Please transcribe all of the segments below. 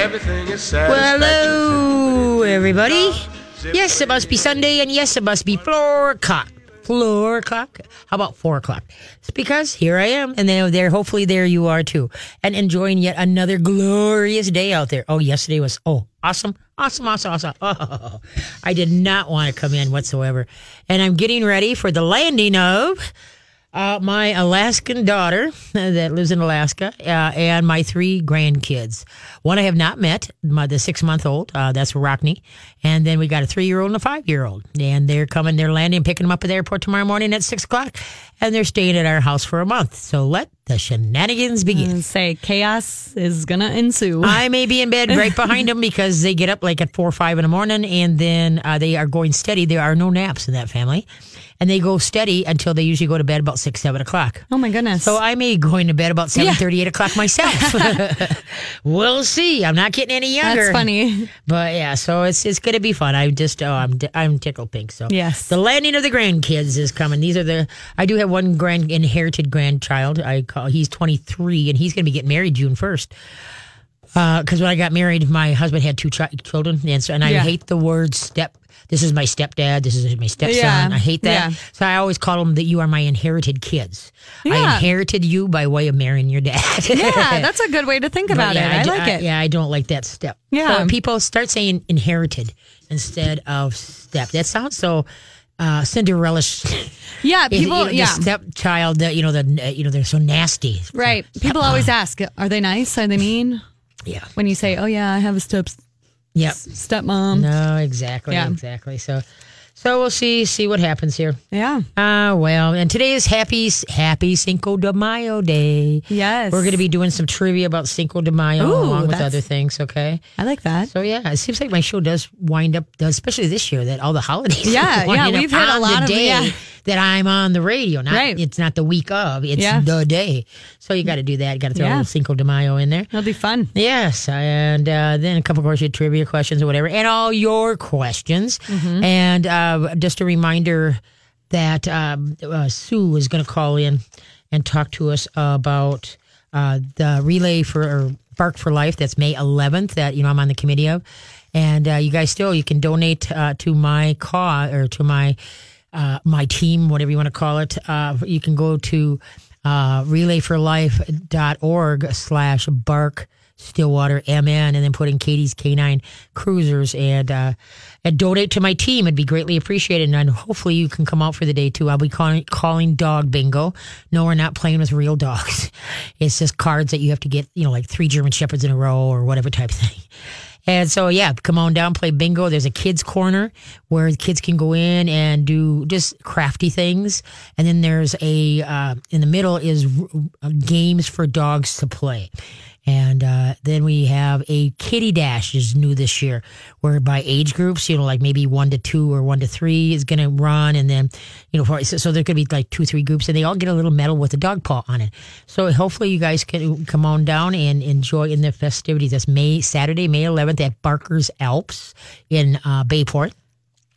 Everything is Well, hello, everybody. Yes, it must be Sunday, and yes, it must be four o'clock. Four o'clock? How about four o'clock? It's because here I am, and then there, hopefully, there you are too, and enjoying yet another glorious day out there. Oh, yesterday was oh awesome, awesome, awesome, awesome. Oh, I did not want to come in whatsoever, and I'm getting ready for the landing of uh, my Alaskan daughter that lives in Alaska, uh, and my three grandkids. One I have not met, my, the six month old, uh, that's Rockney. And then we got a three year old and a five year old. And they're coming, they're landing, picking them up at the airport tomorrow morning at six o'clock. And they're staying at our house for a month. So let the shenanigans begin. And say chaos is gonna ensue. I may be in bed right behind them because they get up like at four or five in the morning, and then uh, they are going steady. There are no naps in that family, and they go steady until they usually go to bed about six, seven o'clock. oh my goodness. So I may go into bed about seven thirty, eight o'clock myself. we'll see. I'm not getting any younger. That's funny. But yeah, so it's it's gonna be fun. I just oh I'm I'm tickled pink. So Yes. the landing of the grandkids is coming. These are the I do have one grand inherited grandchild. I call he's 23 and he's gonna be getting married June 1st. Because uh, when I got married, my husband had two chi- children, and so and I Yeah. hate the word step. This is my stepdad. This is my stepson. Yeah. I hate that. Yeah. So I always call them that you are my inherited kids. I inherited you by way of marrying your dad. yeah, that's a good way to think about yeah, it. I, like it. yeah, I don't like that step. Yeah. So people start saying inherited instead of step. That sounds so uh, Cinderella. Yeah, you people. know, yeah, stepchild. That you know the uh, you know they're so nasty. right. People always ask, "Are they nice? Are they mean?" Yeah. When you say, "Oh yeah, I have a step Yep. stepmom." No, exactly. Yeah. Exactly. So, so we'll see see what happens here. Yeah. Ah, well, and today is happy Happy Cinco de Mayo Day. Yes. We're going to be doing some trivia about Cinco de Mayo Ooh, along with other things. Okay. I like that. So yeah, it seems like my show does wind up, does, especially this year, that all the holidays. Yeah, yeah, we've had a lot of- yeah. That I'm on the radio. Not Right. it's not the week of, it's Yeah. the day. So you got to do that. Got to throw a little Cinco de Mayo in there. It'll be fun. Yes, and uh, then a couple of course your trivia questions or whatever, and all your questions. Mm-hmm. And uh, just a reminder that um, uh, Sue is going to call in and talk to us about uh, the relay for or Bark for Life. That's May 11th. That you know I'm on the committee of, and uh, you guys still you can donate uh, to my cause or to my uh, my team, whatever you want to call it. Uh, you can go to uh, relayforlife.org slash bark Stillwater MN and then put in Katie's K9 Cruisers and uh, and donate to my team. It'd be greatly appreciated. And hopefully you can come out for the day too. I'll be calling, calling dog bingo. No, we're not playing with real dogs. It's just cards that you have to get, you know, like three German Shepherds in a row or whatever type of thing. And so, yeah, come on down, play bingo. There's a kids' corner where kids can go in and do just crafty things. And then there's a, uh, in the middle is uh, games for dogs to play. And uh, then we have a kitty dash is new this year, where by age groups, you know, like maybe one to two or one to three is going to run, and then, you know, so, so there could be like two, three groups, and they all get a little medal with a dog paw on it. So hopefully you guys can come on down and enjoy in the festivities. That's May Saturday, May 11th at Barker's Alps in uh, Bayport.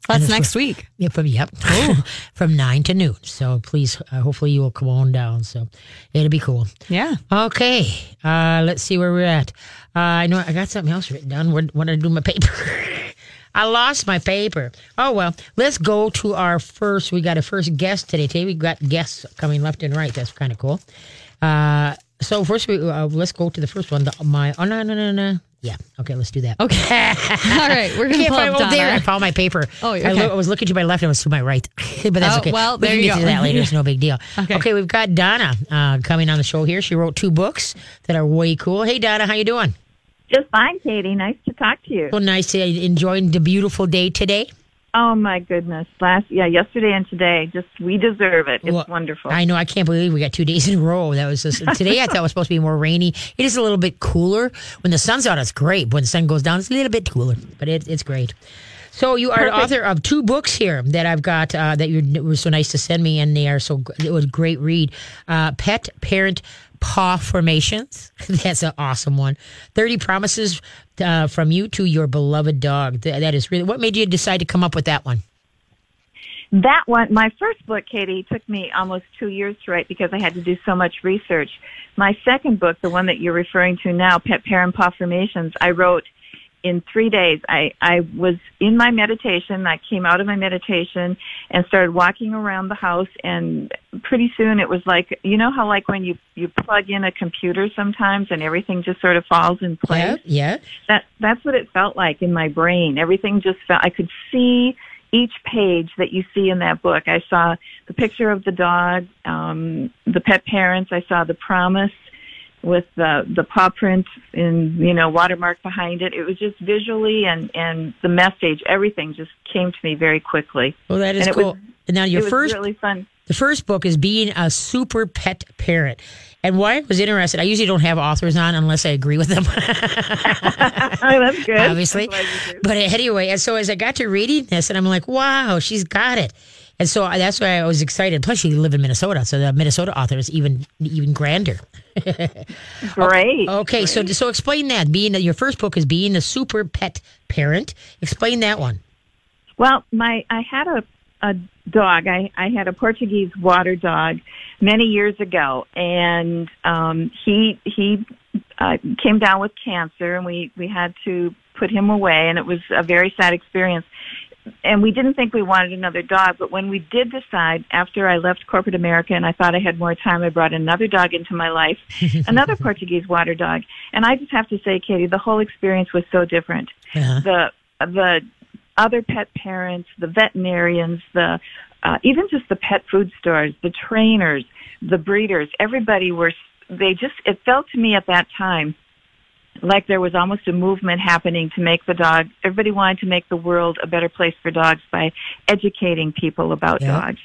That's next week. Yeah, from yep, from nine to noon. So please, uh, hopefully you will come on down. So it'll be cool. Yeah. Okay, uh, let's see where we're at. Uh, I know I got something else written down. Where, what I do my paper? I lost my paper. Oh well, let's go to our first. We got a first guest today. Today we got guests coming left and right. That's kind of cool. Uh, so first, we uh, let's go to the first one. The, my oh no no no no. Yeah. Okay, let's do that. Okay. All right. We're gonna Can't pull find, up there, I found my paper. Oh, I, okay. lo- I was looking to my left and it was to my right. but that's Oh, okay. well, we there can you get to go. that later. It's no big deal. Okay. we've got Donna uh, coming on the show here. She wrote two books that are way cool. Hey, Donna, how you doing? Just fine, Katie. Nice to talk to you. Well, nice to enjoying the beautiful day today. Oh my goodness. Last yeah, yesterday and today, just we deserve it. It's Well, wonderful. I know. I can't believe we got two days in a row. That was just, today. I thought it was supposed to be more rainy. It is a little bit cooler when the sun's out. It's great. When the sun goes down, it's a little bit cooler, but it, it's great. So you are the author of two books here that I've got uh, that you were so nice to send me, and they are so it was a great read. Uh, Pet Parent Paw Formations. That's an awesome one. Thirty promises uh, from you to your beloved dog. Th- that is really what made you decide to come up with that one. That one, my first book, Katie, took me almost two years to write because I had to do so much research. My second book, the one that you're referring to now, Pet Parent Paw Formations, I wrote in three days. I, I was in my meditation. I came out of my meditation and started walking around the house and pretty soon it was like, you know how like when you, you plug in a computer sometimes and everything just sort of falls in place? Yeah, yeah. That, that's what it felt like in my brain. Everything just felt, I could see each page that you see in that book. I saw the picture of the dog, um, the pet parents. I saw the promise with the the paw print and you know watermark behind it. It was just visually and and the message, everything just came to me very quickly. Well, that is and cool. Was, and now your it was first really fun. The first book is being a super pet parent. And why I was interested, I usually don't have authors on unless I agree with them. That's good. Obviously. But anyway, and so as I got to reading this, and I'm like, wow, she's got it. And so that's why I was excited. Plus, you live in Minnesota, so the Minnesota author is even even grander. Great. Okay, Great. so so explain that. Being your first book is being a super pet parent. Explain that one. Well, my I had a a dog. I I had a Portuguese water dog many years ago, and um, he he uh, came down with cancer, and we we had to put him away, and it was a very sad experience. And we didn't think we wanted another dog, but when we did decide, after I left corporate America and I thought I had more time, I brought another dog into my life, another Portuguese water dog. And I just have to say, Katie, the whole experience was so different. Uh-huh. The the other pet parents, the veterinarians, the uh, even just the pet food stores, the trainers, the breeders, everybody were they just it felt to me at that time like there was almost a movement happening to make the dog everybody wanted to make the world a better place for dogs by educating people about Yeah. dogs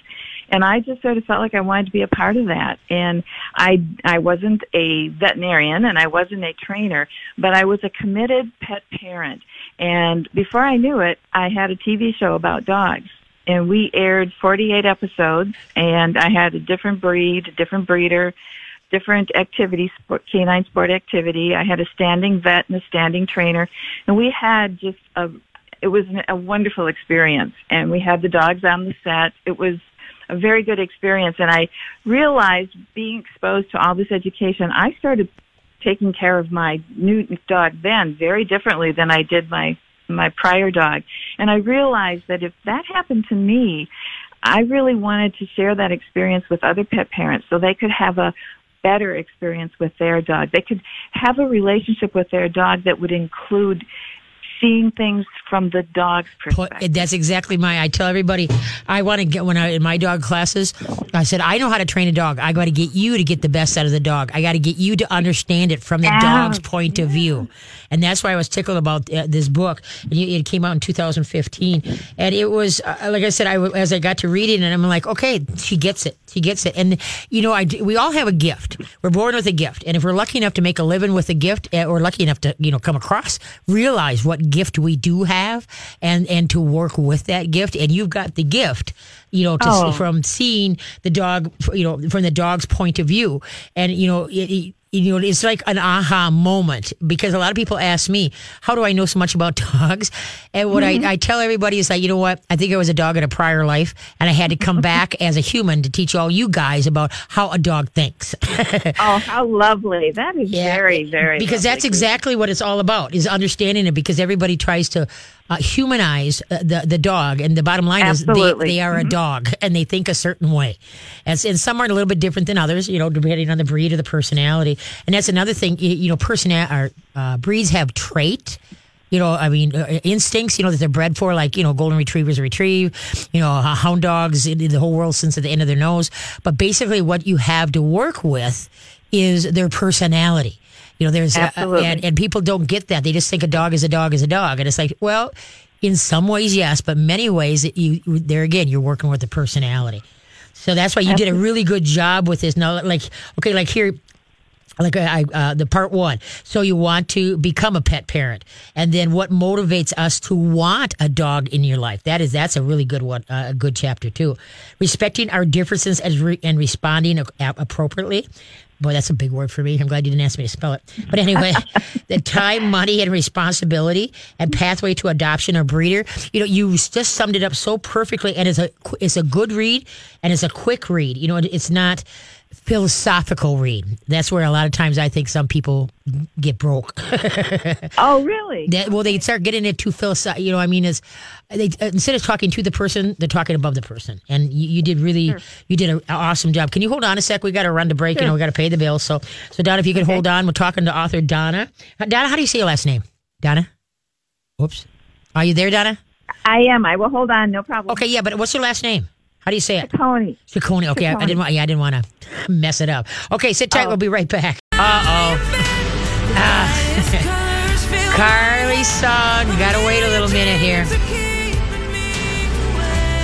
and I just sort of felt like I wanted to be a part of that. And I I wasn't a veterinarian and I wasn't a trainer, but I was a committed pet parent. And before I knew it, I had a TV show about dogs. And we aired 48 episodes and I had a different breed, a different breeder, different activity, sport, canine sport activity. I had a standing vet and a standing trainer. And we had just a, it was a wonderful experience. And we had the dogs on the set. It was a very good experience. And I realized being exposed to all this education, I started taking care of my new dog then very differently than I did my my prior dog. And I realized that if that happened to me, I really wanted to share that experience with other pet parents so they could have a better experience with their dog. They could have a relationship with their dog that would include seeing things from the dog's perspective. that's exactly my. I tell everybody, I want to get when I in my dog classes. I said I know how to train a dog. I got to get you to get the best out of the dog. I got to get you to understand it from the Yeah. dog's point of view, and that's why I was tickled about uh, this book. And it came out in 2015, and it was uh, like I said. I as I got to reading, it, and I'm like, okay, she gets it. She gets it. And you know, I we all have a gift. We're born with a gift, and if we're lucky enough to make a living with a gift, uh, or lucky enough to you know come across, realize what gift we do have, and and to work with that gift. And you've got the gift, you know, to, Oh. from seeing the dog, you know, from the dog's point of view, and you know. It, it, you know, it's like an aha moment because a lot of people ask me, how do I know so much about dogs? And what I, mm-hmm. I tell everybody is that, you know what? I think I was a dog in a prior life and I had to come back as a human to teach all you guys about how a dog thinks. oh, how lovely. That is Yeah, very, very because that's exactly what it's all about is understanding it because everybody tries to uh, humanize uh, the the dog. And the bottom line is they, they are a dog and they think a certain way. And, s- and some are a little bit different than others you know depending on the breed or the personality. And that's another thing you, you know personal or uh, breeds have trait you know, I mean, uh, instincts, you know, that they're bred for, like, you know, golden retrievers retrieve, you know, uh, hound dogs, the whole world since at the end of their nose. But basically, what you have to work with is their personality. You know, there's, uh, Absolutely. and, and people don't get that. They just think a dog is a dog is a dog. And it's like, well, in some ways, yes, but many ways, you, there again, you're working with the personality. So that's why you did a really good job with this. Now, like, okay, like here, like I, uh, the part one. So you want to become a pet parent, and then what motivates us to want a dog in your life? That is that's a really good one, uh, a good chapter too. Respecting our differences as re- and responding a- appropriately. Boy, that's a big word for me. I'm glad you didn't ask me to spell it. But anyway, the time, money, and responsibility and pathway to adoption or breeder. You know, you just summed it up so perfectly, and it's a it's a good read and it's a quick read. You know, it's not philosophical read. That's where a lot of times I think some people get broke. oh, really? That, well, they start getting it too philosophical. You know, I mean, is they instead of talking to the person, they're talking above the person. And you, you did really, sure. you did an awesome job. Can you hold on a sec? We got to run to break. Sure. You know, we got to pay the bills. So, so Donna, if you could okay. hold on, we're talking to author Donna. Uh, Donna, how do you say your last name? Donna. Whoops. Are you there, Donna? I am. I will hold on. No problem. Okay, yeah, but what's your last name? How do you say it? Ciccone. Ciccone. Okay, I, I, didn't want. Yeah, I didn't want to mess it up. Okay, sit tight. Oh. We'll be right back. Uh oh. Uh, Carly's song. Gotta wait a little minute here.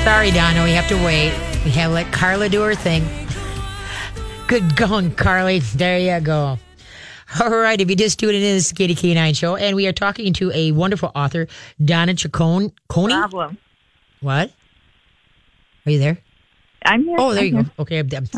Sorry, Donna. We have to wait. We have to let Carla do her thing. Good going, Carly. There you go. All right, if you just tuned in, this is Katie K9 Show, and we are talking to a wonderful author, Donna Ciccone. Coney? Problem. What? Are you there? I'm here. Oh, there I'm you here. go. Okay, I'm,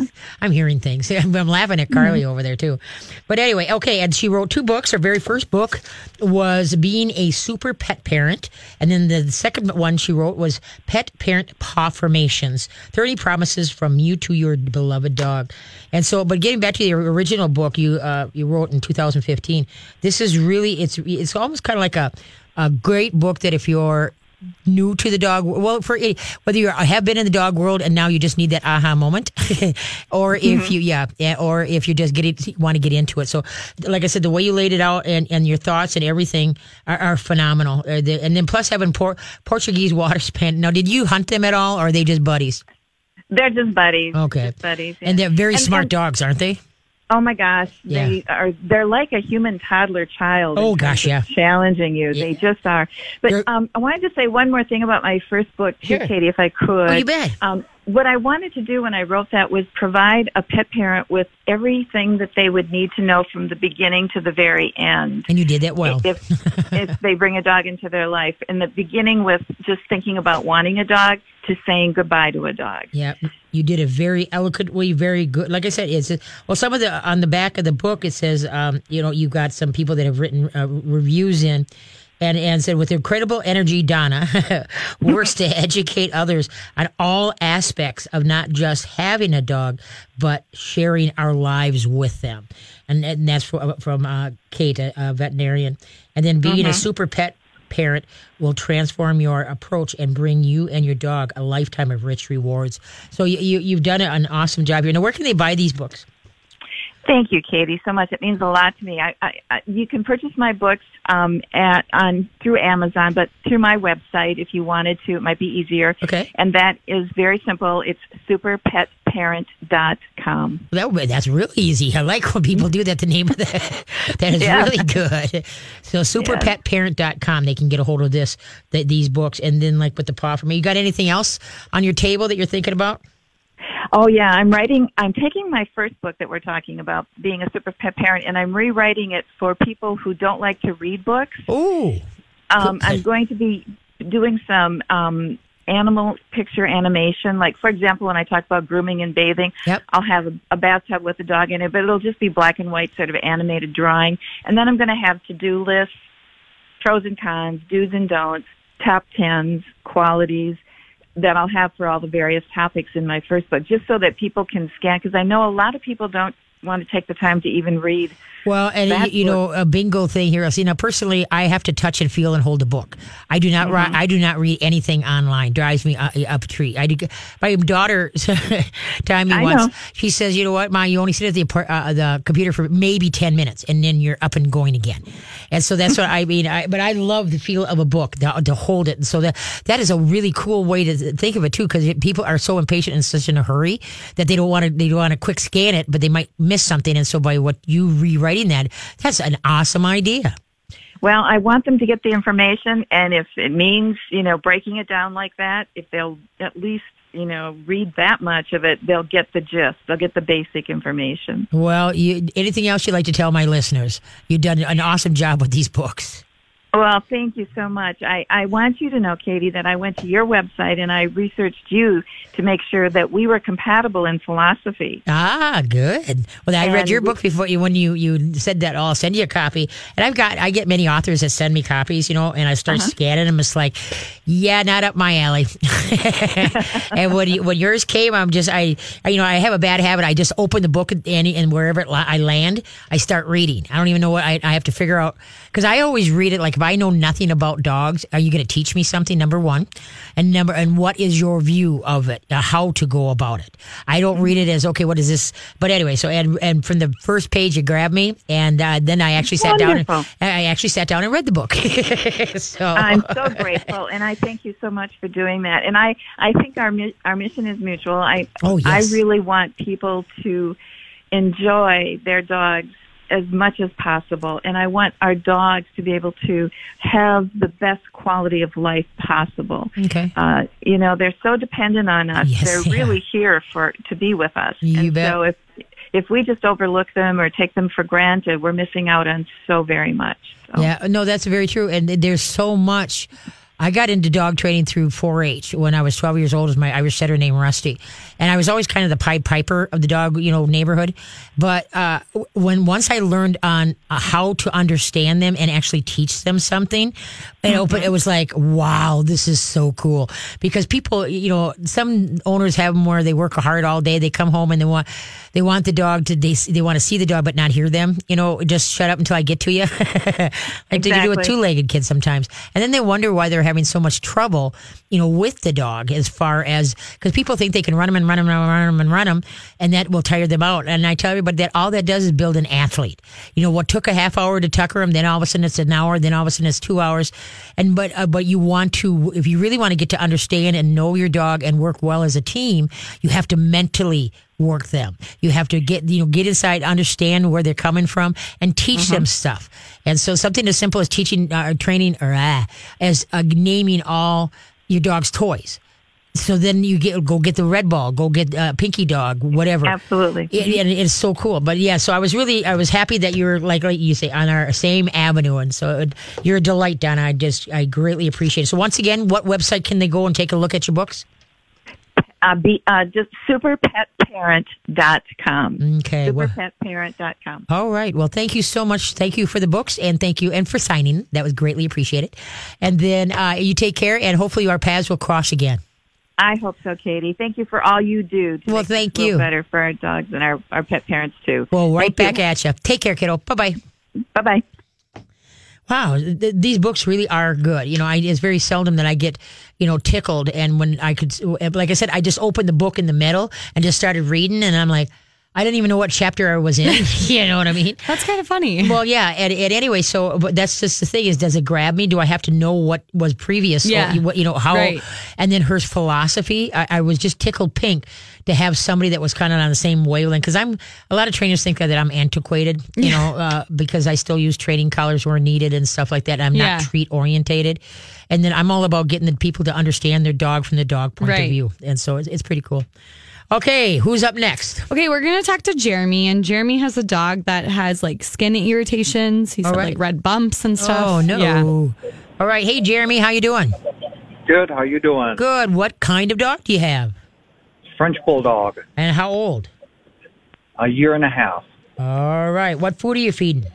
I'm, hearing things. I'm, laughing at Carly mm-hmm. over there too. But anyway, okay, and she wrote two books. Her very first book was Being a Super Pet Parent, and then the second one she wrote was Pet Parent Paw Formations: Thirty Promises from You to Your Beloved Dog. And so, but getting back to the original book you uh, you wrote in 2015, this is really it's it's almost kind of like a a great book that if you're new to the dog well for whether you have been in the dog world and now you just need that aha moment or if mm-hmm. you yeah, yeah or if you just getting want to get into it. So like i said the way you laid it out and, and your thoughts and everything are, are phenomenal. Uh, and then plus having por- portuguese water span. Now did you hunt them at all or are they just buddies? They're just buddies. Okay. Just buddies yeah. and they're very and, smart and, dogs aren't they Oh my gosh, yeah. they are. They're like a human toddler child. Oh gosh, yeah, challenging you. Yeah. They just are. But um, I wanted to say one more thing about my first book, too, sure. Katie, if I could. Oh, you bet. Um, what I wanted to do when I wrote that was provide a pet parent with everything that they would need to know from the beginning to the very end. And you did that well. If, if they bring a dog into their life, in the beginning with just thinking about wanting a dog to saying goodbye to a dog. Yeah, you did a very eloquently, very good. Like I said, it's well, some of the on the back of the book it says, um, you know, you've got some people that have written uh, reviews in and, and said, with incredible energy, Donna works to educate others on all aspects of not just having a dog, but sharing our lives with them. And, and that's from, from uh, Kate, a, a, veterinarian. And then being mm-hmm. a super pet parent will transform your approach and bring you and your dog a lifetime of rich rewards. So you, you, you've done an awesome job here. Now, where can they buy these books? Thank you, Katie, so much. It means a lot to me. I, I, I you can purchase my books um, at on through Amazon, but through my website if you wanted to. It might be easier. Okay. And that is very simple. It's superpetparent.com. That that's really easy. I like when people do that. The name of that that is yeah. really good. So superpetparent.com. They can get a hold of this, the, these books, and then like with the paw for me. You got anything else on your table that you're thinking about? Oh yeah, I'm writing. I'm taking my first book that we're talking about, being a super pet parent, and I'm rewriting it for people who don't like to read books. Ooh. Um, I'm going to be doing some um, animal picture animation. Like for example, when I talk about grooming and bathing, yep. I'll have a, a bathtub with a dog in it, but it'll just be black and white, sort of animated drawing. And then I'm going to have to-do lists, pros and cons, do's and don'ts, top tens, qualities that I'll have for all the various topics in my first book, just so that people can scan. Because I know a lot of people don't want to take the time to even read well, and That's you know, a bingo thing here. I see, now personally, I have to touch and feel and hold a book. I do not. Mm-hmm. I do not read anything online. Drives me up a tree. I do. My daughter told me once. Know. She says, "You know what, Ma? You only sit at the uh, the computer for maybe ten minutes, and then you're up and going again." And so that's what I mean. I, but I love the feel of a book to, to hold it. And so that that is a really cool way to think of it too, because people are so impatient and such in a hurry that they don't want to. They don't want to quick scan it, but they might miss something. And so by what you rewriting that. That's an awesome idea. Well, I want them to get the information, and if it means, you know, breaking it down like that, if they'll at least you know, read that much of it, they'll get the gist. They'll get the basic information. Well, you, anything else you'd like to tell my listeners? You've done an awesome job with these books. Well, thank you so much. I, I want you to know, Katie, that I went to your website and I researched you to make sure that we were compatible in philosophy. Ah, good. Well, I read your book before you when you you said that. I'll send you a copy, and I've got I get many authors that send me copies, you know, and I start Uh-huh. scanning them. It's like, yeah, not up my alley. and when you, when yours came, I'm just I, I you know I have a bad habit. I just open the book and and wherever it, I land, I start reading. I don't even know what I, I have to figure out because I always read it like if I know nothing about dogs, are you going to teach me something? Number one, and number and what is your view of it? Uh, how to go about it? I don't read it as okay. What is this? But anyway, so and and from the first page, you grabbed me, and uh, then I actually sat down. Wonderful. And, I actually sat down and read the book. so I'm so grateful, and I thank you so much for doing that. And I, I think our our mission is mutual. I, Oh, yes. I really want people to enjoy their dogs as much as possible, and I want our dogs to be able to have the best quality of life possible. okay. Uh, you know, they're so dependent on us. Yes, they're they really here for to be with us. You and bet. so if if we just overlook them or take them for granted, we're missing out on so very much. So. Yeah, no, that's very true. And there's so much. I got into dog training through 4-H when I was 12 years old. Was my Irish setter named Rusty, and I was always kind of the Pied Piper of the dog, you know, neighborhood. But uh, when once I learned on uh, how to understand them and actually teach them something, it opened. It was like, wow, this is so cool. Because people, you know, some owners have them where they work hard all day. They come home and they want they want the dog to they they want to see the dog but not hear them. You know, just shut up until I get to you. like they do with two legged kids sometimes. And then they wonder why they're having so much trouble, you know, with the dog as far as because people think they can run them and run them and run them and run them, and that will tire them out. And I tell everybody that all that does is build an athlete. You know, what took a half hour to tucker them, then all of a sudden it's an hour, then all of a sudden it's two hours. And but uh, but you want to if you really want to get to understand and know your dog and work well as a team, you have to mentally work them. You have to get you know get inside, understand where they're coming from, and teach them stuff. And so something as simple as teaching, uh, training, or uh, as uh, naming all your dog's toys. So then you get go get the red ball, go get uh, Pinky Dog, whatever. Absolutely. It, and it's so cool. But yeah, so I was really, I was happy that you were like, like you say, on our same avenue, and so it, you're a delight, Donna. I just, I greatly appreciate it. So once again, what website can they go and take a look at your books? Uh, be, uh, just superpetparent.com. Okay, well- Superpetparent.com. All right. Well, thank you so much. Thank you for the books and thank you and for signing. That was greatly appreciated. And then uh, you take care and hopefully our paths will cross again. I hope so, Katie. Thank you for all you do. To Well, make thank you. Better for our dogs and our, our pet parents too. Well, right Thank back at you. Take care, kiddo. Bye bye. Bye bye. Wow, th- these books really are good. You know, I, it's very seldom that I get, you know, tickled. And when I could, like I said, I just opened the book in the middle and just started reading, and I'm like, I didn't even know what chapter I was in. you know what I mean? That's kind of funny. Well, yeah, and, and anyway, so but that's just the thing is, does it grab me? Do I have to know what was previous? or Yeah. what you know how? Right. And then her philosophy, I, I was just tickled pink to have somebody that was kind of on the same wavelength. Because I'm a lot of trainers think that I'm antiquated, you know, uh, because I still use training collars where needed and stuff like that. I'm Yeah. not treat orientated, and then I'm all about getting the people to understand their dog from the dog point of view, and so it's, it's pretty cool. Okay, who's up next? Okay, we're gonna talk to Jeremy, and Jeremy has a dog that has like skin irritations. He's All got right. like red bumps and stuff. Oh no! Yeah. All right, hey Jeremy, how you doing? Good. How you doing? Good. What kind of dog do you have? French bulldog. And how old? A year and a half. All right. What food are you feeding?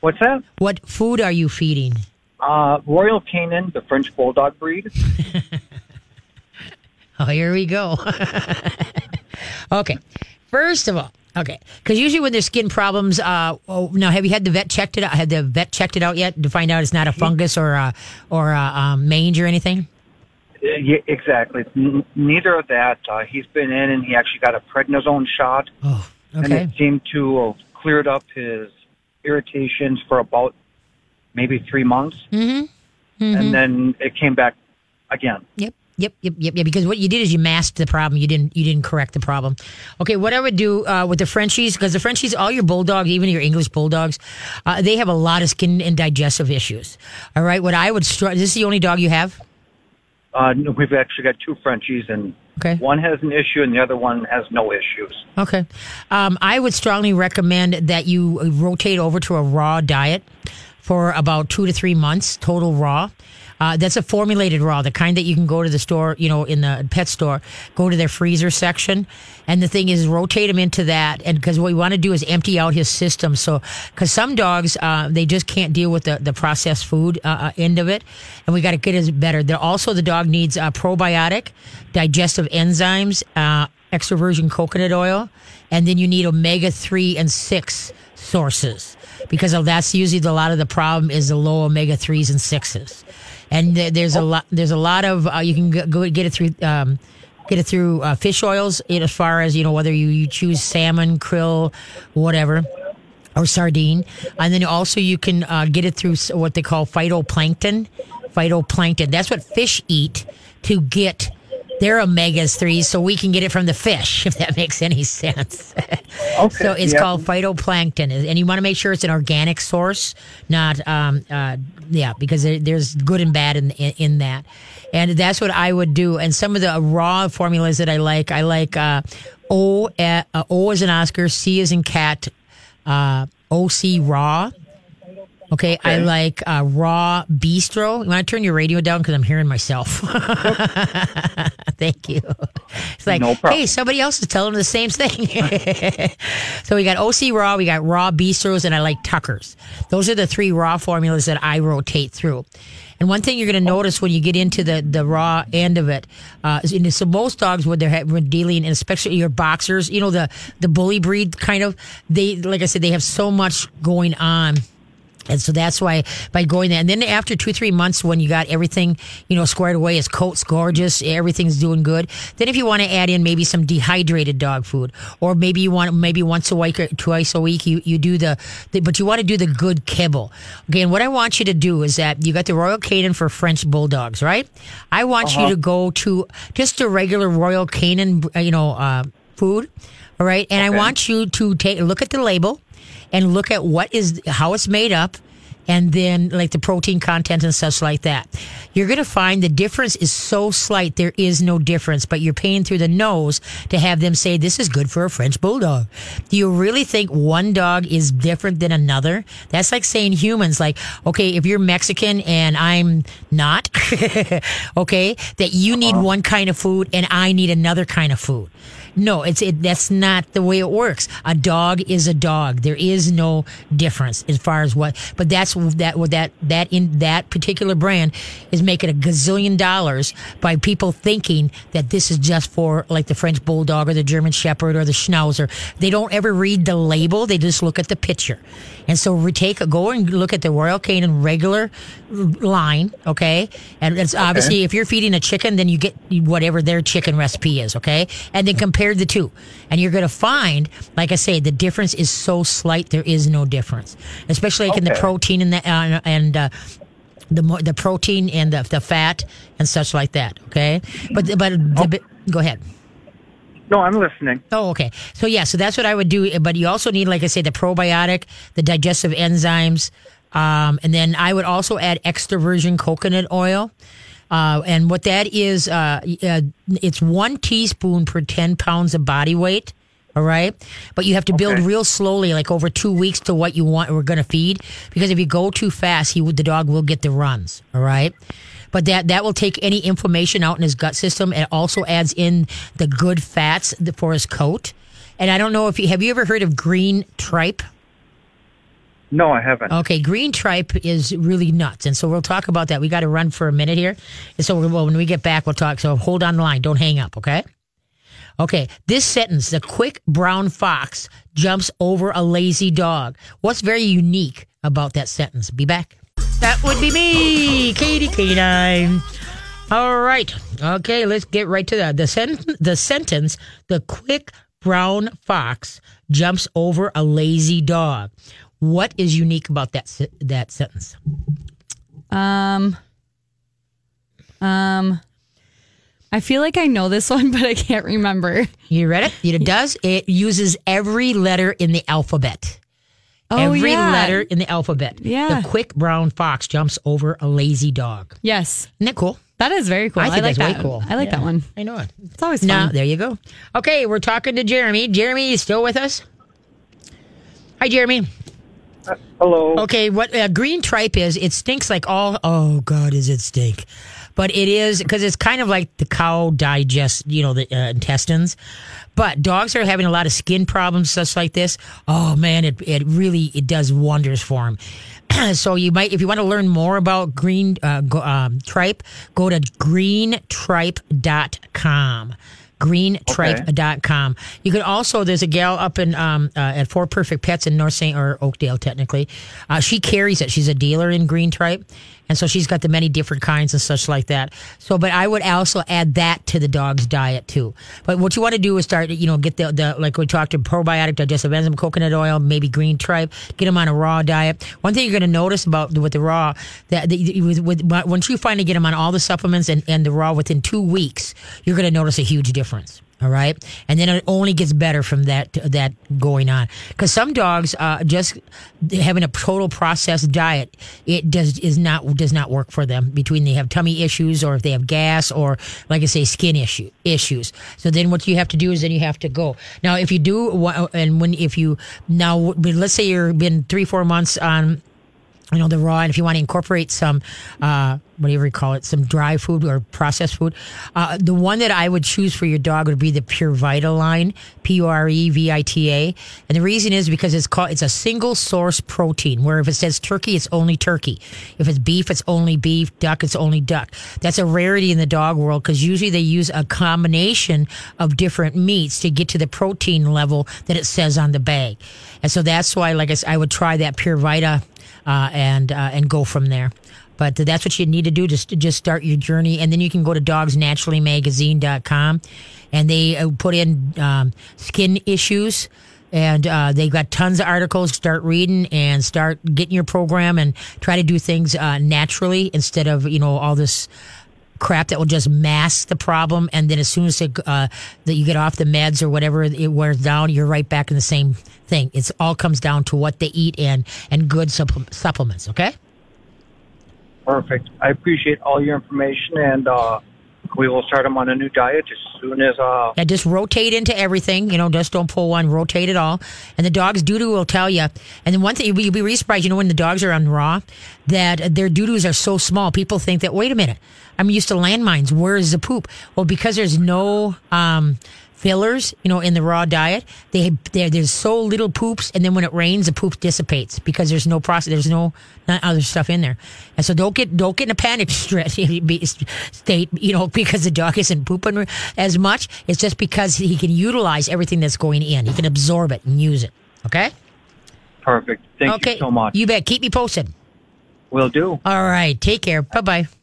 What's that? What food are you feeding? Uh, Royal Canin, the French bulldog breed. Oh, here we go. okay. First of all, okay, because usually when there's skin problems, uh, oh, now have you had the vet checked it out? Had the vet checked it out yet to find out it's not a fungus or a, or a um, mange or anything? Uh, yeah, exactly. N- neither of that. Uh, he's been in and he actually got a prednisone shot, Oh, and it seemed to have cleared up his irritations for about maybe three months, Mm-hmm. and then it came back again. Yep. Yep, yep, yep, yep. Because what you did is you masked the problem. You didn't, you didn't correct the problem. Okay, what I would do uh, with the Frenchies, because the Frenchies, all your bulldogs, even your English bulldogs, uh, they have a lot of skin and digestive issues. All right, what I would, str- this is the only dog you have. Uh, we've actually got two Frenchies, and Okay. one has an issue, and the other one has no issues. Okay. Um, I would strongly recommend that you rotate over to a raw diet for about two to three months, total raw. Uh, that's a formulated raw, the kind that you can go to the store, you know, in the pet store, go to their freezer section. And the thing is, rotate him into that. And because what we want to do is empty out his system. So, because some dogs, uh, they just can't deal with the, the processed food uh, uh, end of it. And we got to get it better. They're also, the dog needs uh, probiotic, digestive enzymes, uh, extra virgin coconut oil, and then you need omega 3 and 6 sources because that's usually the, a lot of the problem is the low omega 3s and 6s. And there- there's a lot there's a lot of uh, you can go- get it through um, get it through uh, fish oils in as far as you know whether you, you choose salmon, krill, whatever or sardine. And then also you can uh, get it through what they call phytoplankton. Phytoplankton. That's what fish eat to get their omegas threes, so we can get it from the fish. If that makes any sense. Okay. so it's yeah. called phytoplankton, and you want to make sure it's an organic source, not um, uh, yeah, because there's good and bad in, in in that. And that's what I would do. And some of the raw formulas that I like, I like uh, O uh, O as in Oscar, C is in cat, uh, OC raw. Okay, I like uh, raw bistro. You want to turn your radio down because I'm hearing myself. Thank you. It's like, No hey, somebody else is telling them the same thing. so we got OC raw, we got raw bistros, and I like Tuckers. Those are the three raw formulas that I rotate through. And one thing you're going to notice when you get into the, the raw end of it, uh, so most dogs when they're when dealing, and especially your boxers, you know the the bully breed kind of, they like I said, they have so much going on. And so that's why by going there, and then after two, three months, when you got everything, you know, squared away, his coat's gorgeous, everything's doing good. Then if you want to add in maybe some dehydrated dog food, or maybe you want maybe once a week or twice a week, you, you do the, the, but you want to do the good kibble. Okay. And what I want you to do is that you got the Royal Canin for French Bulldogs, right? I want you to go to just a regular Royal Canin, you know, uh, food. All right. And I want you to take a look at the label and look at what is how it's made up and then like the protein content and such like that. You're going to find the difference is so slight there is no difference, but you're paying through the nose to have them say this is good for a French bulldog. Do you really think one dog is different than another? That's like saying humans like, okay, if you're Mexican and I'm not, okay, that you need uh-huh. one kind of food and I need another kind of food. No, it's it. That's not the way it works. A dog is a dog. There is no difference as far as what. But that's that. What that that in that particular brand is making a gazillion dollars by people thinking that this is just for like the French bulldog or the German Shepherd or the Schnauzer. They don't ever read the label. They just look at the picture. And so we take a go and look at the Royal Canin regular line. Okay, and it's obviously if you're feeding a chicken, then you get whatever their chicken recipe is. Okay, and then compare the two, and you're going to find, like I say, the difference is so slight. There is no difference, especially like in the protein and the uh, and. Uh, the more the protein and the, the fat and such like that. Okay, but but the, go ahead. No, I'm listening. Oh, okay. So yeah, so that's what I would do. But you also need, like I say, the probiotic, the digestive enzymes, um, and then I would also add extra virgin coconut oil. Uh, and what that is, uh, uh, it's one teaspoon per ten pounds of body weight. All right, but you have to build Okay. real slowly, like over two weeks, to what you want. We're going to feed because if you go too fast, he would the dog will get the runs. All right. But that, that will take any inflammation out in his gut system. It also adds in the good fats for his coat. And I don't know if you have you ever heard of green tripe? No, I haven't. Okay, green tripe is really nuts, and so we'll talk about that. We got to run for a minute here, and so well, when we get back, we'll talk. So hold on the line, don't hang up, okay? Okay, this sentence: the quick brown fox jumps over a lazy dog. What's very unique about that sentence? Be back. That would be me, Katie Canine. All right. Okay, let's get right to that. The sent- the sentence, the quick brown fox jumps over a lazy dog. What is unique about that se- that sentence? Um, um, I feel like I know this one, but I can't remember. You read it? It does. It uses every letter in the alphabet. Oh, every yeah. letter in the alphabet. Yeah. The quick brown fox jumps over a lazy dog. Yes. Isn't that cool? That is very cool. I I, like that's way that. cool. I like Yeah. that one. I know it. It's always fun. there you go. Okay, we're talking to Jeremy. Jeremy, you still with us? Hi, Jeremy. Hello. Okay, what uh, green tripe is, it stinks like all. Oh God, is it stink? But it is because it's kind of like the cow digest, you know, the uh, intestines. But dogs are having a lot of skin problems, such like this. Oh man, it it really it does wonders for them. so you might, if you want to learn more about green uh, go, um, tripe, go to greentripe.com greentripe.com. You can also, there's a gal up in um, uh, at Four Perfect Pets in North St. or Oakdale, technically. Uh, she carries it. She's a dealer in green tripe. And so she's got the many different kinds and such like that. So, but I would also add that to the dog's diet too. But what you want to do is start, you know, get the, the like we talked to probiotic, digestive enzyme, coconut oil, maybe green tripe, get them on a raw diet. One thing you're going to notice about with the raw, that the, with, with, once you finally get them on all the supplements and, and the raw within two weeks, you're going to notice a huge difference. All right, and then it only gets better from that that going on. Because some dogs, uh, just having a total processed diet, it does is not does not work for them. Between they have tummy issues, or if they have gas, or like I say, skin issue issues. So then what you have to do is then you have to go. Now, if you do, and when if you now, let's say you're been three four months on you know the raw and if you want to incorporate some uh whatever you call it some dry food or processed food uh the one that i would choose for your dog would be the pure vita line p-u-r-e-v-i-t-a and the reason is because it's called it's a single source protein where if it says turkey it's only turkey. If it's beef it's only beef duck it's only duck. That's a rarity in the dog world because usually they use a combination of different meats to get to the protein level that it says on the bag. And so that's why like I said, I would try that pure vita uh, and uh, and go from there. But that's what you need to do just just start your journey, and then you can go to dogsnaturallymagazine.com, and they uh, put in um, skin issues, and uh, they've got tons of articles. Start reading and start getting your program, and try to do things uh, naturally instead of you know all this crap that will just mask the problem and then as soon as it, uh, that you get off the meds or whatever it wears down you're right back in the same thing it's all comes down to what they eat and and good supple- supplements okay Perfect. I appreciate all your information, and uh, we will start them on a new diet as soon as. Uh, Yeah, just rotate into everything. You know, just don't pull one. Rotate it all. And the dog's doo doo will tell you. And then one thing you'll be, you'll be really surprised. You know, when the dogs are on raw, that their doo doos are so small. People think that. Wait a minute, I'm used to landmines. Where is the poop? Well, because there's no. Um, fillers, you know, in the raw diet, they there there's so little poops, and then when it rains, the poop dissipates because there's no process, there's no not other stuff in there, and so don't get don't get in a panic stress state, you know, because the dog isn't pooping as much. It's just because he can utilize everything that's going in, he can absorb it and use it. Okay. perfect. Thank okay. you so much. You bet. Keep me posted. Will do. All right. Take care. Bye bye.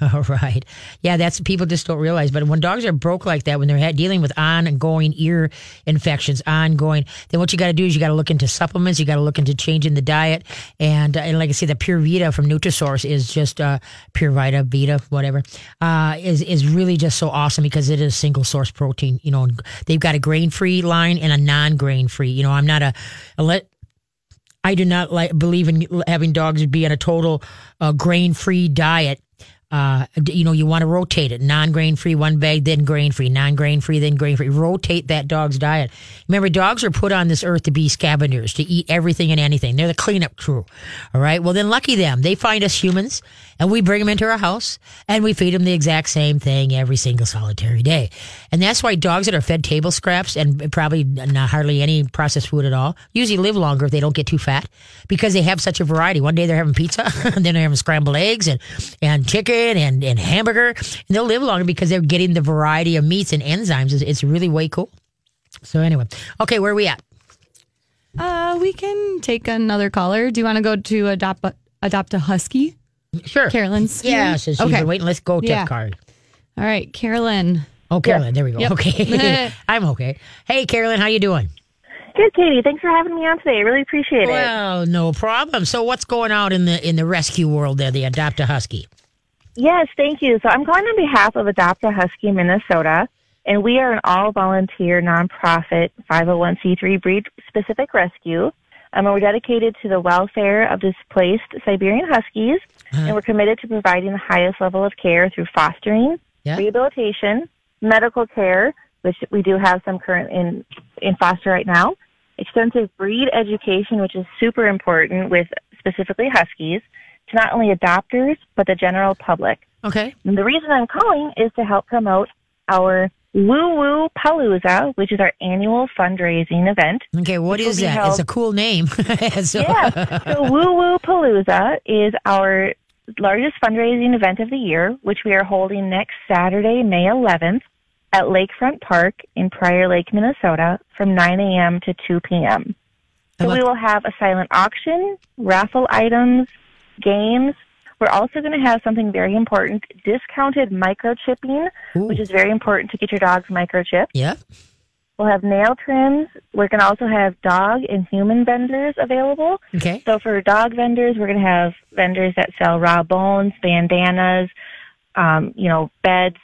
All right. Yeah, that's people just don't realize. But when dogs are broke like that, when they're dealing with ongoing ear infections, ongoing, then what you got to do is you got to look into supplements. You got to look into changing the diet. And, uh, and like I say, the Pure Vita from Nutrisource is just uh, Pure Vita, Vita, whatever, uh, is is really just so awesome because it is single source protein. You know, they've got a grain free line and a non grain free. You know, I'm not a, a let. I do not like believe in having dogs be on a total uh, grain free diet. Uh, you know, you want to rotate it non grain free, one bag, then grain free, non grain free, then grain free. Rotate that dog's diet. Remember, dogs are put on this earth to be scavengers, to eat everything and anything. They're the cleanup crew. All right. Well, then lucky them. They find us humans and we bring them into our house and we feed them the exact same thing every single solitary day. And that's why dogs that are fed table scraps and probably not hardly any processed food at all usually live longer if they don't get too fat because they have such a variety. One day they're having pizza and then they're having scrambled eggs and, and chicken and, and hamburger and they'll live longer because they're getting the variety of meats and enzymes. It's, it's really way cool. So anyway, okay, where are we at? Uh, we can take another caller. Do you want to go to adopt adopt a husky? Sure. Carolyn's here? Yeah, since you've Okay. been waiting, let's go tip Yeah. card. All right, Carolyn. Oh, Carolyn, there we go. Yep. Okay. I'm okay. Hey, Carolyn, how you doing? Good, Katie. Thanks for having me on today. I really appreciate it. Well, no problem. So what's going on in the in the rescue world there, the Adopt a Husky? Yes, thank you. So I'm calling on behalf of Adopt a Husky Minnesota, and we are an all volunteer nonprofit 501c3 breed specific rescue. Um, and we're dedicated to the welfare of displaced Siberian Huskies, and we're committed to providing the highest level of care through fostering, Yeah. rehabilitation, medical care, which we do have some current in in foster right now, extensive breed education, which is super important with specifically Huskies, to not only adopters but the general public. Okay. And the reason I'm calling is to help promote our Woo Woo Palooza, which is our annual fundraising event. Okay. What is that? held- It's a cool name. so, Yeah. so Woo Woo Palooza is our largest fundraising event of the year, which we are holding next Saturday, May 11th at Lakefront Park in Prior Lake, Minnesota from 9 a.m. to 2 p.m. So we will have a silent auction, raffle items, games. We're also going to have something very important, discounted microchipping, Ooh. which is very important to get your dog's microchip. Yeah. We'll have nail trims. We're going to also have dog and human vendors available. Okay. So for dog vendors, we're going to have vendors that sell raw bones, bandanas, um, you know, beds,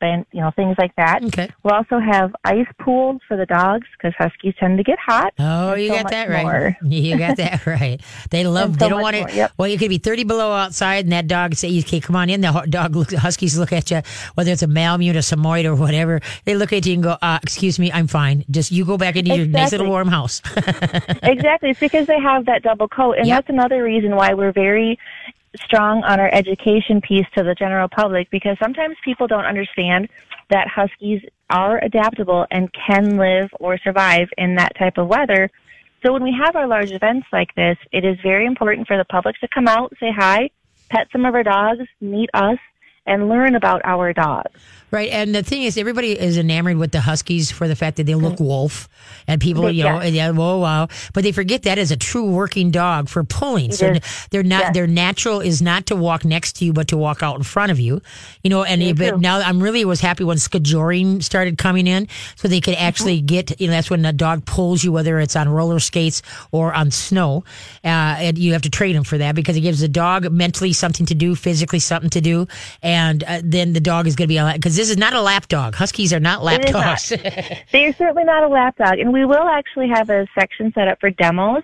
ban- you know, things like that. Okay. We'll also have ice pools for the dogs because huskies tend to get hot. Oh, you so got that right. more. You got that right. They love. And they don't want to. yep. Well, you could be thirty below outside, and that dog say, "Okay, come on in." The dog looks. Huskies look at you, whether it's a Malamute, a Samoyed, or whatever. They look at you and go, uh, "Excuse me, I'm fine. Just you go back into your nice little warm house." exactly. It's because they have that double coat. And Yep. that's another reason why we're very strong on our education piece to the general public because sometimes people don't understand that huskies are adaptable and can live or survive in that type of weather. So when we have our large events like this, it is very important for the public to come out, say hi, pet some of our dogs, meet us, and learn about our dogs. Right, and the thing is, everybody is enamored with the Huskies for the fact that they look wolf, and people, you know, yes. yeah, whoa, wow, but they forget that is a true working dog for pulling. So is. they're not Yes. their natural is not to walk next to you, but to walk out in front of you, you know. And Me but too. now I'm really was happy when skijoring started coming in, so they could Mm-hmm. actually get. You know, that's when the dog pulls you, whether it's on roller skates or on snow, uh, and you have to train them for that because it gives the dog mentally something to do, physically something to do, and uh, then the dog is going to be a because this is not a lap dog. Huskies are not lap It is not. dogs. They are certainly not a lap dog, and we will actually have a section set up for demos.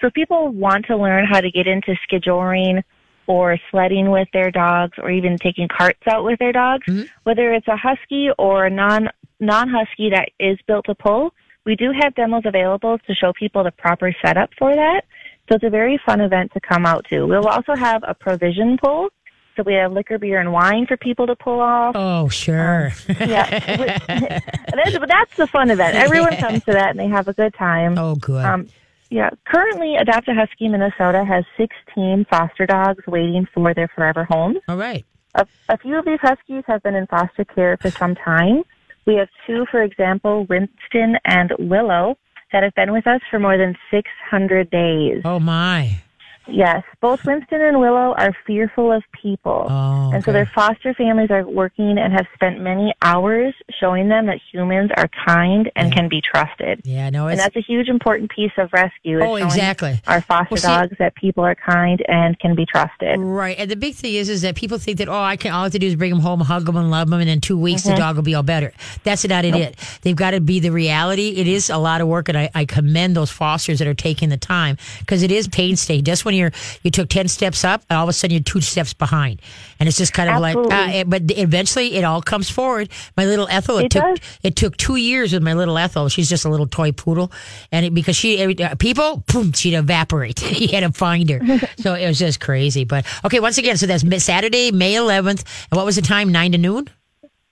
So if people want to learn how to get into skijoring or sledding with their dogs, or even taking carts out with their dogs, whether it's a husky or a non non husky that is built to pull, we do have demos available to show people the proper setup for that. So it's a very fun event to come out to. We'll also have a provision pull. So we have liquor, beer, and wine for people to pull off. oh, sure. Yeah, but that's, but that's the fun event. Everyone comes to that and they have a good time. oh, good. Um, yeah, currently Adopt a Husky Minnesota has 16 foster dogs waiting for their forever homes. All right. A, a few of these Huskies have been in foster care for some time. We have two, for example, Winston and Willow, that have been with us for more than 600 days. Oh my. Yes, both Winston and Willow are fearful of people. Oh, And so their foster families are working and have spent many hours showing them that humans are kind and Yeah. can be trusted. Yeah, no, And that's a huge important piece of rescue. Oh, exactly. Our foster Well, see- dogs that people are kind and can be trusted. right. And the big thing is, is that people think that oh, I can all I have to do is bring them home, hug them, and love them, and in two weeks Mm-hmm. the dog will be all better. That's not it. it. They've got to be the reality. It is a lot of work, and I, I commend those fosters that are taking the time because it is painstaking. Just when you're you took ten steps up, and all of a sudden you're two steps behind, and it's just kind of like. Uh, it- but eventually it all comes forward. My little Ethel, it, It took does. it took two years with my little Ethel. She's just a little toy poodle, and it, because she every, uh, people, boom, she'd evaporate. you had to find her, so it was just crazy. But okay, once again, so that's Saturday, May 11th, and what was the time? Nine to noon,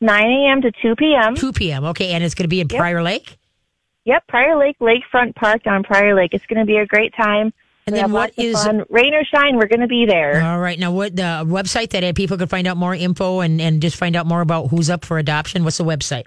9 a.m. to 2 p.m. two p.m. Okay, and it's going to be in Prior Lake. Yep, Prior Lake, Lakefront Park on Prior Lake. It's going to be a great time. And we then what is- rain or shine? We're going to be there. All right, now what the website that uh, people can find out more info and and just find out more about who's up for adoption? What's the website?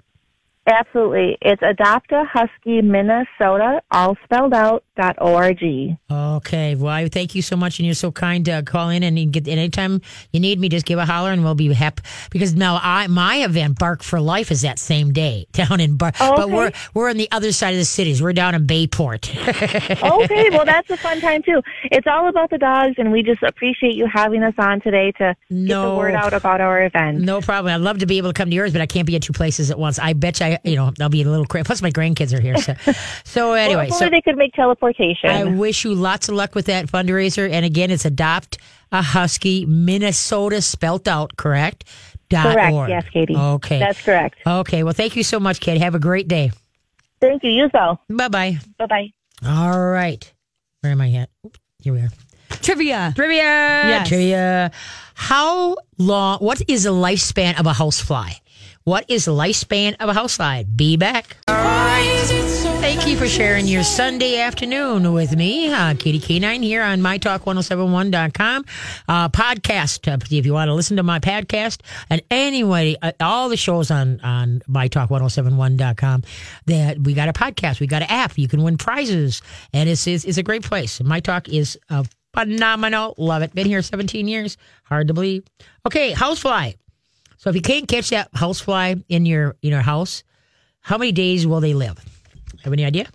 Absolutely, it's Adopt a Husky Minnesota, all spelled out. Org. Okay, well, I thank you so much, and you're so kind to call in and you get anytime you need me, just give a holler, and we'll be happy. Because now, I my event, Bark for Life, is that same day down in Bark, Oh, but we're we're on the other side of the cities. We're down in Bayport. okay, well that's a fun time too. It's all about the dogs, and we just appreciate you having us on today to get No. the word out about our event. no problem. I'd love to be able to come to yours, but I can't be at two places at once. I bet you, I, you know, I'll be a little crazy. Plus, my grandkids are here. So, so Well, anyway, if so they could make teleportation transportation. I wish you lots of luck with that fundraiser. And again, it's Adopt a Husky Minnesota spelt out, correct? Dot correct. org. Yes, Katie. Okay. That's correct. Okay. Well, thank you so much, kid. Have a great day. Thank you. You as well. Bye bye. Bye bye. All right. Where am I at? Oop, Here we are. Trivia. Trivia. Yes. Trivia. How long? What is the lifespan of a housefly? What is the lifespan of a housefly? Be back. Thank you for sharing your Sunday afternoon with me, uh, Katie K9 here on mytalk1071.com. Uh, podcast, uh, if you want to listen to my podcast, and anyway, uh, all the shows on, on mytalk1071.com, that we got a podcast, we got an app, you can win prizes, and it's, it's, it's a great place. My Talk is uh, phenomenal. Love it. Been here 17 years. Hard to believe. Okay, housefly. So if you can't catch that housefly in your in your house, how many days will they live? Have any idea?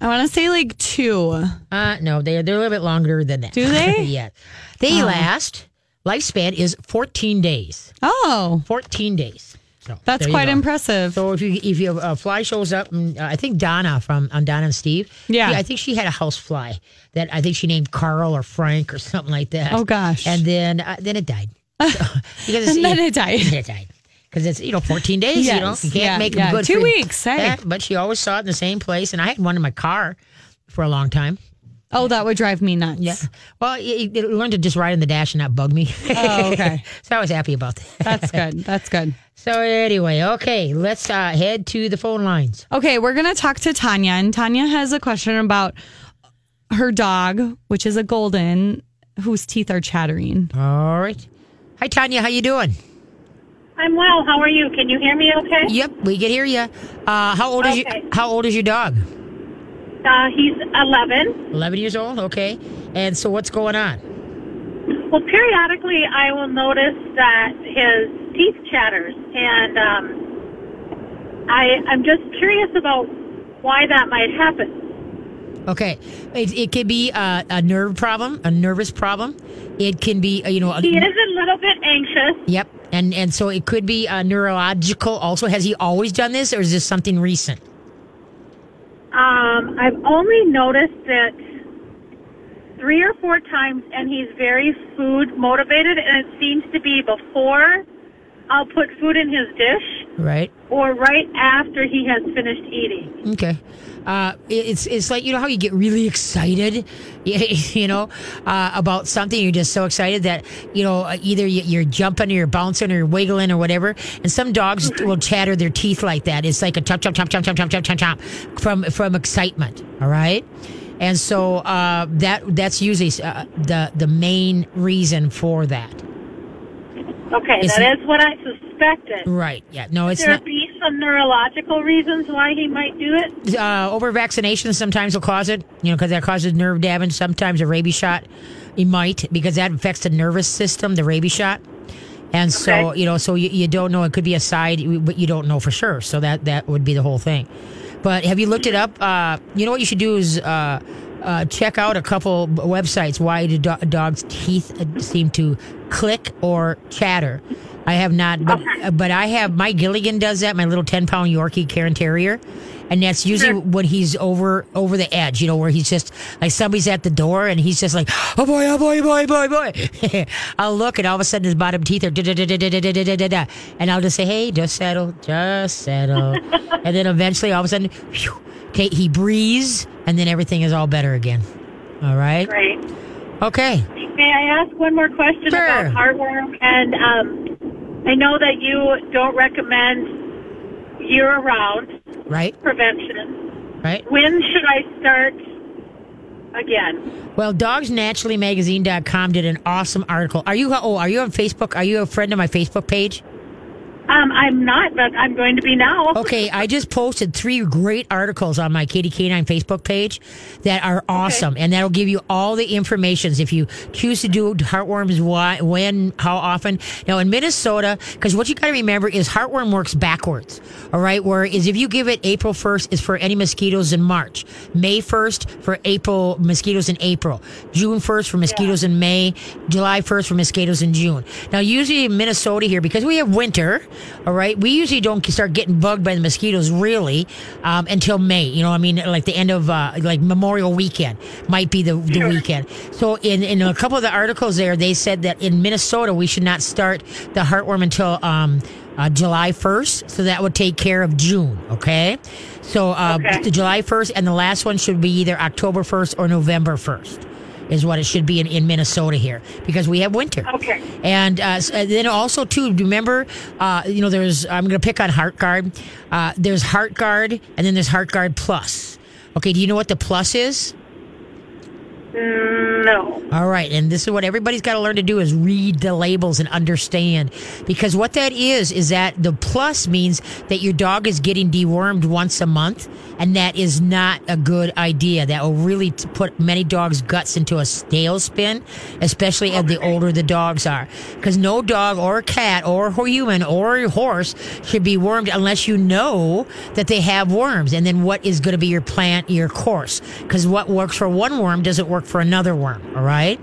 I want to say like two. Uh, no, they they're a little bit longer than that. Do they? yeah, they last. Lifespan is 14 days. Oh, 14 days. So that's quite go. impressive. So if you if you a fly shows up, and, uh, I think Donna from on Donna and Steve. Yeah. I think she had a house fly that I think she named Carl or Frank or something like that. Oh, gosh. And then uh, then it died. So, because And then it died. It died. Because it's you know 14 days. You know you can't Yeah, make yeah. good. Two weeks, hey. Yeah, but she always saw it in the same place, and I had one in my car for a long time. oh, that would drive me nuts. Yeah. Well, it, it learned to just ride in the dash and not bug me. Oh, okay. so I was happy about that. That's good. That's good. So anyway, okay, let's uh, head to the phone lines. Okay, we're going to talk to Tanya, and Tanya has a question about her dog, which is a golden, whose teeth are chattering. All right. Hi, Tanya. How you doing? I'm well. How are you? Can you hear me okay? Yep, we can hear you. Uh, how old is you? How old is your dog? Uh, he's 11. Eleven years old. Okay. And so, what's going on? Well, periodically I will notice that his teeth chatters, and um, I, I'm just curious about why that might happen. Okay, it, it could be a, a nerve problem, a nervous problem. It can be, uh, you know, a, He is a little bit anxious. yep, and and so it could be a neurological. Also, has he always done this, or is this something recent? Um, I've only noticed it three or four times, and he's very food motivated, and it seems to be before I'll put food in his dish Right. or right after he has finished eating. Okay. Uh, it's it's like you know how you get really excited, you know, uh, about something. You're just so excited that you know uh, either you- you're jumping or you're bouncing or you're wiggling or whatever. And some dogs will chatter their teeth like that. It's like a chomp chomp chomp chomp chomp chomp chomp chomp chomp from from excitement. All right. And so uh, that that's usually uh, the the main reason for that. Okay, that is what I Right. Yeah. No, it's there not. be some neurological reasons why he might do it? uh, over vaccination sometimes will cause it, you know, because that causes nerve damage. Sometimes a rabies shot, it might, because that affects the nervous system, the rabies shot. And so, Okay. you know, so you, you don't know. It could be a side, but you don't know for sure. So that, that would be the whole thing. But have you looked it up? Uh, you know what you should do is uh, uh, check out a couple websites. Why do do- dogs' teeth uh, seem to click or chatter? I have not, but but I have my Gilligan does that. My little ten pound Yorkie Cairn Terrier, and that's usually when he's over over the edge. You know, where he's just like somebody's at the door and he's just like, oh boy, oh boy, boy, boy, boy. I'll look and all of a sudden his bottom teeth are da da da da da da da da da da, and I'll just say, hey, just settle, just settle, and then eventually all of a sudden, okay, he breathes, and then everything is all better again. All right. Great. Okay. May I ask one more question Sure. about heartworm? And um, I know that you don't recommend year-round Right. prevention. Right. When should I start again? Well, dogsnaturallymagazine.com did an awesome article. Are you oh, are you on Facebook? Are you a friend of my Facebook page? Um, I'm not, but I'm going to be now. Okay, I just posted three great articles on my Katie K9 Facebook page that are awesome, and that'll give you all the informations if you choose to do heartworms, why, when, how often. Now in Minnesota, because what you got to remember is heartworm works backwards. All right, whereas if you give it April first is for any mosquitoes in March, May first for April mosquitoes in April, June first for mosquitoes in May, July first for mosquitoes in June. Now usually in Minnesota here because we have winter All right. We usually don't start getting bugged by the mosquitoes really um, until May. You know, I mean, like the end of uh, like Memorial Weekend might be the, the weekend. So in in a couple of the articles there, they said that in Minnesota we should not start the heartworm until. Um, uh, July 1st, so that would take care of June, okay? So uh, Okay. July 1st, and the last one should be either October 1st or November 1st, is what it should be in, in Minnesota here, because we have winter. Okay. And uh, uh, then also, too, do you remember, uh, you know, there's, I'm going to pick on Heartgard. Uh, there's Heartgard, and then there's Heartgard Plus. Okay, do you know what the plus is? Mm, no. All right, and this is what everybody's got to learn to do is read the labels and understand because what that is is that the plus means that your dog is getting dewormed once a month and that is not a good idea. That will really t- put many dogs' guts into a tailspin, especially as the older the dogs are. Because no dog or cat or human or horse should be wormed unless you know that they have worms. And then what is going to be your plan, your course? Because what works for one worm doesn't work for another worm. All right.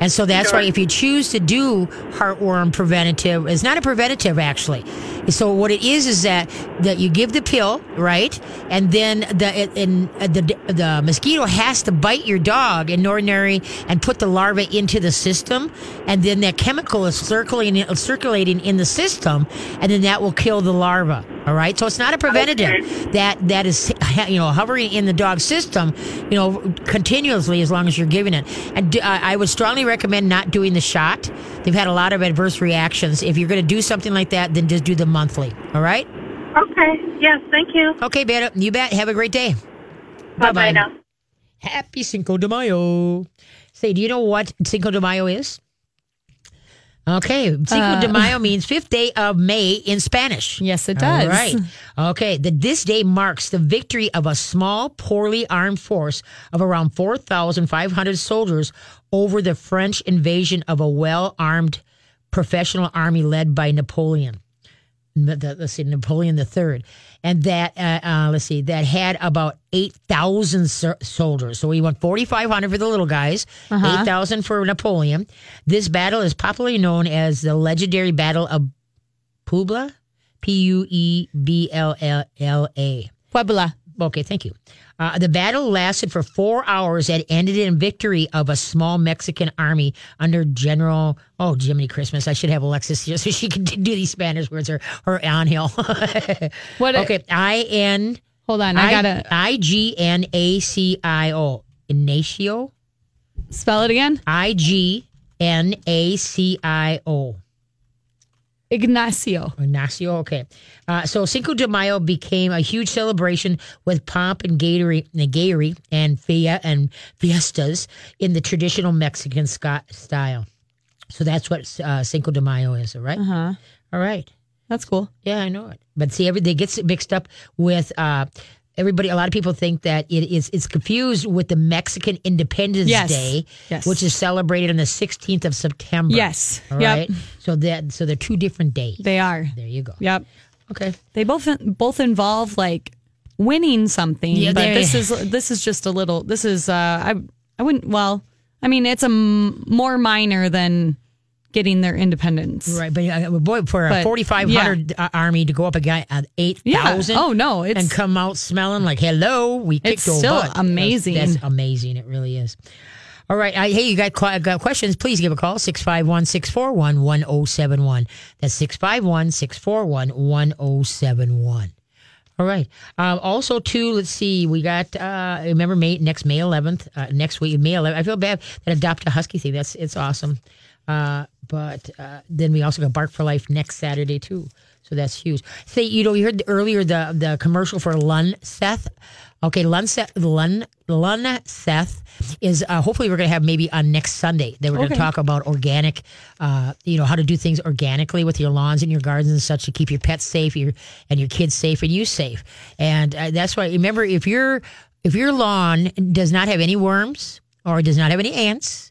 And so that's why if you choose to do heartworm preventative, it's not a preventative actually. So what it is is that that you give the pill, right? And then the and the the mosquito has to bite your dog in ordinary and put the larva into the system, and then that chemical is circulating circulating in the system, and then that will kill the larva. All right, so it's not a preventative that that is you know hovering in the dog system, you know, continuously as long as you're giving it. And do- I uh, I would strongly recommend not doing the shot. They've had a lot of adverse reactions. If you're going to do something like that, then just do the monthly. All right. Okay. Yes. Thank you. Okay, Beto. You bet. Have a great day. Bye bye now. Happy Cinco de Mayo. Say, do you know what Cinco de Mayo is? Okay, Cinco de uh, Mayo means fifth day of May in Spanish. Yes, it does. All right. Okay. The, this day marks the victory of a small, poorly armed force of around 4,500 soldiers over the French invasion of a well armed professional army led by Napoleon. Let's see, Napoleon III, and that uh, uh, let's see, that had about eight thousand so- soldiers. So we went forty five hundred for the little guys, eight thousand for Napoleon. This battle is popularly known as the legendary Battle of Puebla, P U E B L L L A. Puebla. Okay, thank you. Uh, the battle lasted for four hours and ended in victory of a small Mexican army under General. Oh, Jiminy Christmas! I should have Alexis here so she can do these Spanish words or or Angel. What? okay, I N. Hold on. I gotta I G N A C I O. Ignacio. spell it again. I G N A C I O. Ignacio. Ignacio, okay. Uh, so Cinco de Mayo became a huge celebration with pomp and gayety, and fia and fiestas in the traditional Mexican style. So that's what uh, Cinco de Mayo is, all right? Uh-huh. All right. That's cool. Yeah, I know it. But see, every they gets mixed up with uh, everybody. A lot of people think that it is it's confused with the Mexican Independence Yes. Day, Yes. which is celebrated on the 16th of September. Yes. All Yep. right. So that so they're two different days. They are. There you go. Yep. Okay. They both both involve like winning something, Yeah, but they- this is this is just a little. This is uh, I I wouldn't. Well, I mean, it's a m- more minor than getting their independence. Right, but uh, boy, for a 4,500 uh, army to go up against uh, 8,000 Yeah. Oh no, it's and come out smelling like, hello, we kicked It's still butt. amazing. That's, that's amazing. It really is. All right. I, hey, you got, got questions? Please give a call 651 641 1071. That's 651 641 1071. All right. Uh, also, too, let's see. We got uh, remember May next May 11th. Uh, next week, May 11th. I feel bad that adopt a husky thing. That's it's awesome. Uh, but uh, then we also got Bark for Life next Saturday too. So that's huge. Say you know you heard earlier the the commercial for Lun Seth. Okay, Lun Seth Lun Lun Seth is uh, hopefully we're gonna have maybe on next Sunday. They were gonna Okay. talk about organic, uh, you know how to do things organically with your lawns and your gardens and such to keep your pets safe, your and your kids safe and you safe. And uh, that's why remember if your if your lawn does not have any worms or does not have any ants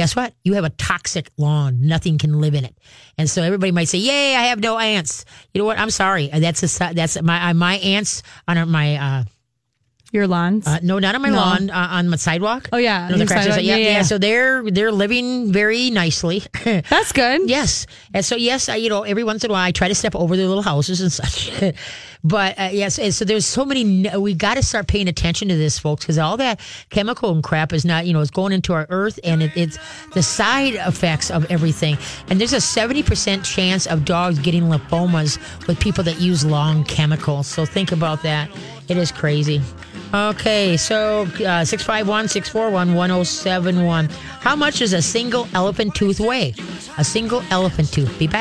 guess what? You have a toxic lawn. Nothing can live in it. And so everybody might say, "Yay, I have no ants." You know what? I'm sorry. That's a that's my my ants on my uh Your lawns. Uh, no, not on my No. lawn, uh, on my sidewalk. Oh, yeah, the sidewalk. Yeah, Yeah, yeah, yeah. So they're they're living very nicely. That's good. Yes, and so yes, I, you know, every once in a while I try to step over their little houses and such. but uh, yes, and so there's so many. We got to start paying attention to this, folks, because all that chemical and crap is not, you know, it's going into our earth, and it, it's the side effects of everything. And there's a seventy percent chance of dogs getting lymphomas with people that use long chemicals. So think about that. It is crazy. Okay, so uh, 651 641 1071. How much does a single elephant tooth weigh? A single elephant tooth. Be back.